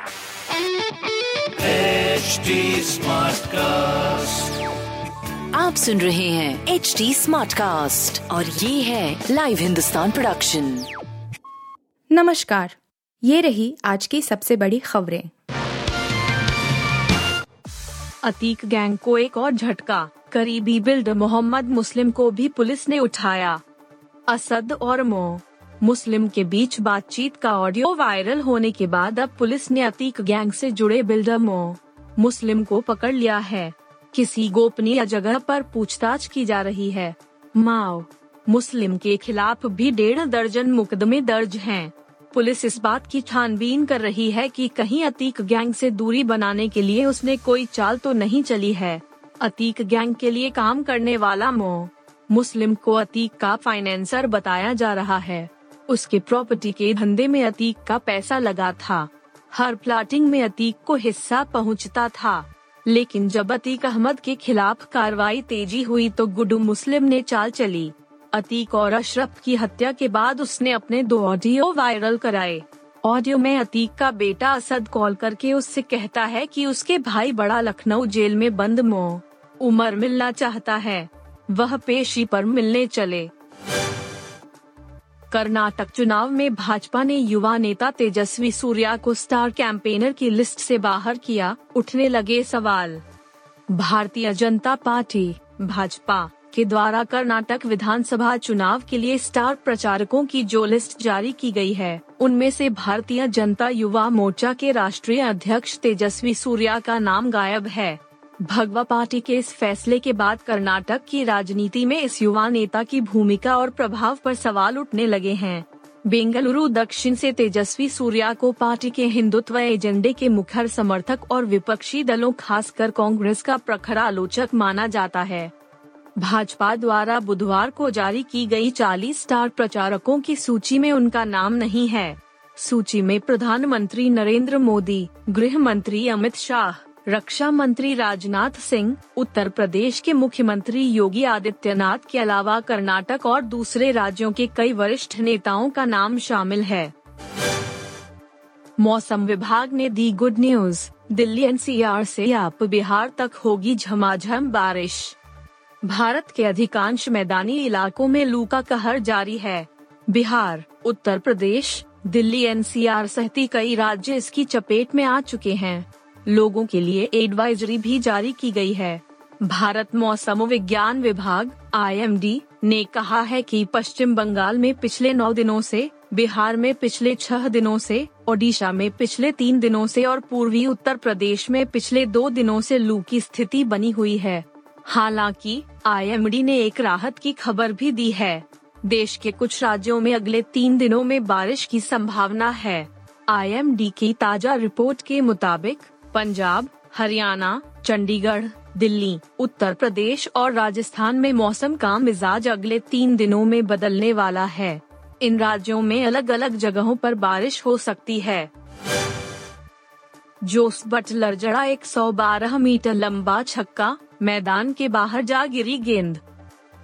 HD Smartcast. आप सुन रहे हैं एच डी स्मार्ट कास्ट और ये है लाइव हिंदुस्तान प्रोडक्शन नमस्कार। ये रही आज की सबसे बड़ी खबरें। अतीक गैंग को एक और झटका। करीबी बिल्ड मोहम्मद मुस्लिम को भी पुलिस ने उठाया। असद और मो मुस्लिम के बीच बातचीत का ऑडियो वायरल होने के बाद अब पुलिस ने अतीक गैंग से जुड़े बिल्डर मो मुस्लिम को पकड़ लिया है। किसी गोपनीय जगह पर पूछताछ की जा रही है। माओ, मुस्लिम के खिलाफ भी डेढ़ दर्जन मुकदमे दर्ज हैं। पुलिस इस बात की छानबीन कर रही है कि कहीं अतीक गैंग से दूरी बनाने के लिए उसने कोई चाल तो नहीं चली है। अतीक गैंग के लिए काम करने वाला मो, मुस्लिम को अतीक का फाइनेंसर बताया जा रहा है। उसके प्रॉपर्टी के धंधे में अतीक का पैसा लगा था। हर प्लाटिंग में अतीक को हिस्सा पहुँचता था। लेकिन जब अतीक अहमद के खिलाफ कार्रवाई तेज़ी हुई तो गुडू मुस्लिम ने चाल चली। अतीक और अशरफ की हत्या के बाद उसने अपने दो ऑडियो वायरल कराए। ऑडियो में अतीक का बेटा असद कॉल करके उससे कहता है कि उसके भाई बड़ा लखनऊ जेल में बंद मो। उमर मिलना चाहता है। वह पेशी पर मिलने चले। कर्नाटक चुनाव में भाजपा ने युवा नेता तेजस्वी सूर्या को स्टार कैंपेनर की लिस्ट से बाहर किया, उठने लगे सवाल। भारतीय जनता पार्टी, भाजपा, के द्वारा कर्नाटक विधानसभा चुनाव के लिए स्टार प्रचारकों की जो लिस्ट जारी की गई है, उनमें से भारतीय जनता युवा मोर्चा के राष्ट्रीय अध्यक्ष तेजस्वी सूर्या का नाम गायब है। भगवा पार्टी के इस फैसले के बाद कर्नाटक की राजनीति में इस युवा नेता की भूमिका और प्रभाव पर सवाल उठने लगे हैं। बेंगलुरु दक्षिण से तेजस्वी सूर्या को पार्टी के हिंदुत्व एजेंडे के मुखर समर्थक और विपक्षी दलों, खासकर कांग्रेस का प्रखर आलोचक माना जाता है। भाजपा द्वारा बुधवार को जारी की गई 40 स्टार प्रचारकों की सूची में उनका नाम नहीं है। सूची में प्रधानमंत्री नरेंद्र मोदी, गृह मंत्री अमित शाह रक्षा मंत्री राजनाथ सिंह, उत्तर प्रदेश के मुख्यमंत्री योगी आदित्यनाथ के अलावा कर्नाटक और दूसरे राज्यों के कई वरिष्ठ नेताओं का नाम शामिल है। मौसम विभाग ने दी गुड न्यूज़। दिल्ली एनसीआर से आप बिहार तक होगी झमाझम बारिश। भारत के अधिकांश मैदानी इलाकों में लू का कहर जारी है। बिहार, उत्तर प्रदेश, दिल्ली एनसीआर सहित कई राज्य इसकी चपेट में आ चुके हैं। लोगों के लिए एडवाइजरी भी जारी की गई है। भारत मौसम विज्ञान विभाग आईएमडी ने कहा है कि पश्चिम बंगाल में पिछले नौ दिनों से, बिहार में पिछले छह दिनों से, ओडिशा में पिछले तीन दिनों से और पूर्वी उत्तर प्रदेश में पिछले दो दिनों से लू की स्थिति बनी हुई है। हालाँकि आईएमडी ने एक राहत की खबर भी दी है। देश के कुछ राज्यों में अगले तीन दिनों में बारिश की संभावना है। आईएमडी की ताज़ा रिपोर्ट के मुताबिक पंजाब, हरियाणा, चंडीगढ़, दिल्ली, उत्तर प्रदेश और राजस्थान में मौसम का मिजाज अगले तीन दिनों में बदलने वाला है। इन राज्यों में अलग अलग जगहों पर बारिश हो सकती है। जोस बटलर जड़ा 112 मीटर लंबा छक्का मैदान के बाहर जा गिरी गेंद।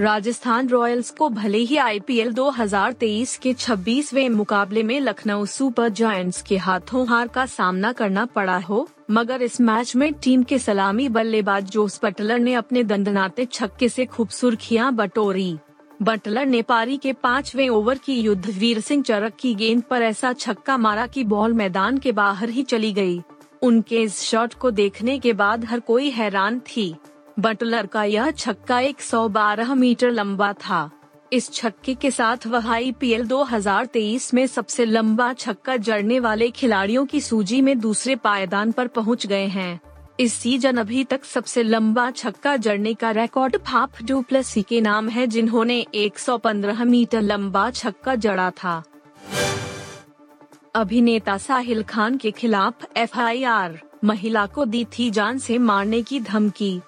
राजस्थान रॉयल्स को भले ही आईपीएल 2023 के 26वें मुकाबले में लखनऊ सुपर जायंट्स के हाथों हार का सामना करना पड़ा हो मगर इस मैच में टीम के सलामी बल्लेबाज जोस बटलर ने अपने दंदनाते छक्के से खूब सुर्खियाँ बटोरी। बटलर ने पारी के पाँचवें ओवर की युद्ध वीर सिंह चरक की गेंद पर ऐसा छक्का मारा कि बॉल मैदान के बाहर ही चली गई। उनके इस शॉट को देखने के बाद हर कोई हैरान थी। बटलर का यह छक्का 112 मीटर लंबा था। इस छक्के के साथ वह आई पी 2023 में सबसे लंबा छक्का जड़ने वाले खिलाड़ियों की सूची में दूसरे पायदान पर पहुँच गए हैं। इस सीज़न अभी तक सबसे लंबा छक्का जड़ने का रिकॉर्ड फाफ डुप्लेसी के नाम है, जिन्होंने 115 मीटर लंबा छक्का जड़ा था। अभिनेता साहिल खान के खिलाफ एफआईआर, महिला को दी थी जान से मारने की धमकी।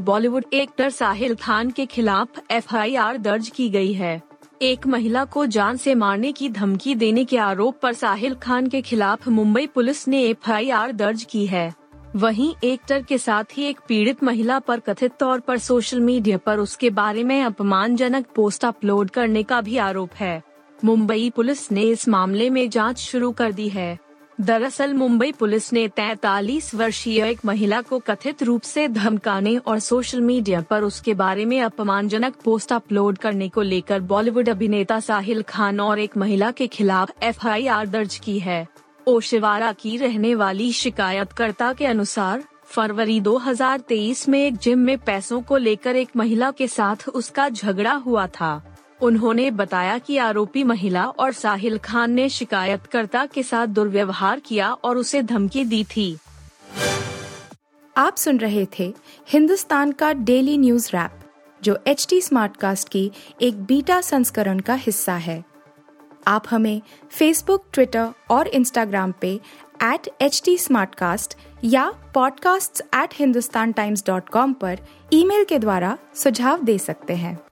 बॉलीवुड एक्टर साहिल खान के खिलाफ एफआईआर दर्ज की गई है। एक महिला को जान से मारने की धमकी देने के आरोप पर साहिल खान के खिलाफ मुंबई पुलिस ने एफआईआर दर्ज की है। वहीं एक्टर के साथ ही एक पीड़ित महिला पर कथित तौर पर सोशल मीडिया पर उसके बारे में अपमानजनक पोस्ट अपलोड करने का भी आरोप है। मुंबई पुलिस ने इस मामले में जाँच शुरू कर दी है। दरअसल मुंबई पुलिस ने 43 वर्षीय एक महिला को कथित रूप से धमकाने और सोशल मीडिया पर उसके बारे में अपमानजनक पोस्ट अपलोड करने को लेकर बॉलीवुड अभिनेता साहिल खान और एक महिला के खिलाफ एफआईआर दर्ज की है। ओशिवारा की रहने वाली शिकायतकर्ता के अनुसार, फरवरी 2023 में एक जिम में पैसों को लेकर एक महिला के साथ उसका झगड़ा हुआ था। उन्होंने बताया कि आरोपी महिला और साहिल खान ने शिकायतकर्ता के साथ दुर्व्यवहार किया और उसे धमकी दी थी। आप सुन रहे थे हिंदुस्तान का डेली न्यूज़ रैप, जो एच टी स्मार्टकास्ट की एक बीटा संस्करण का हिस्सा है। आप हमें फेसबुक ट्विटर और इंस्टाग्राम पे एट एच टी या podcasts@hindustantimes.com पर ईमेल के द्वारा सुझाव दे सकते हैं।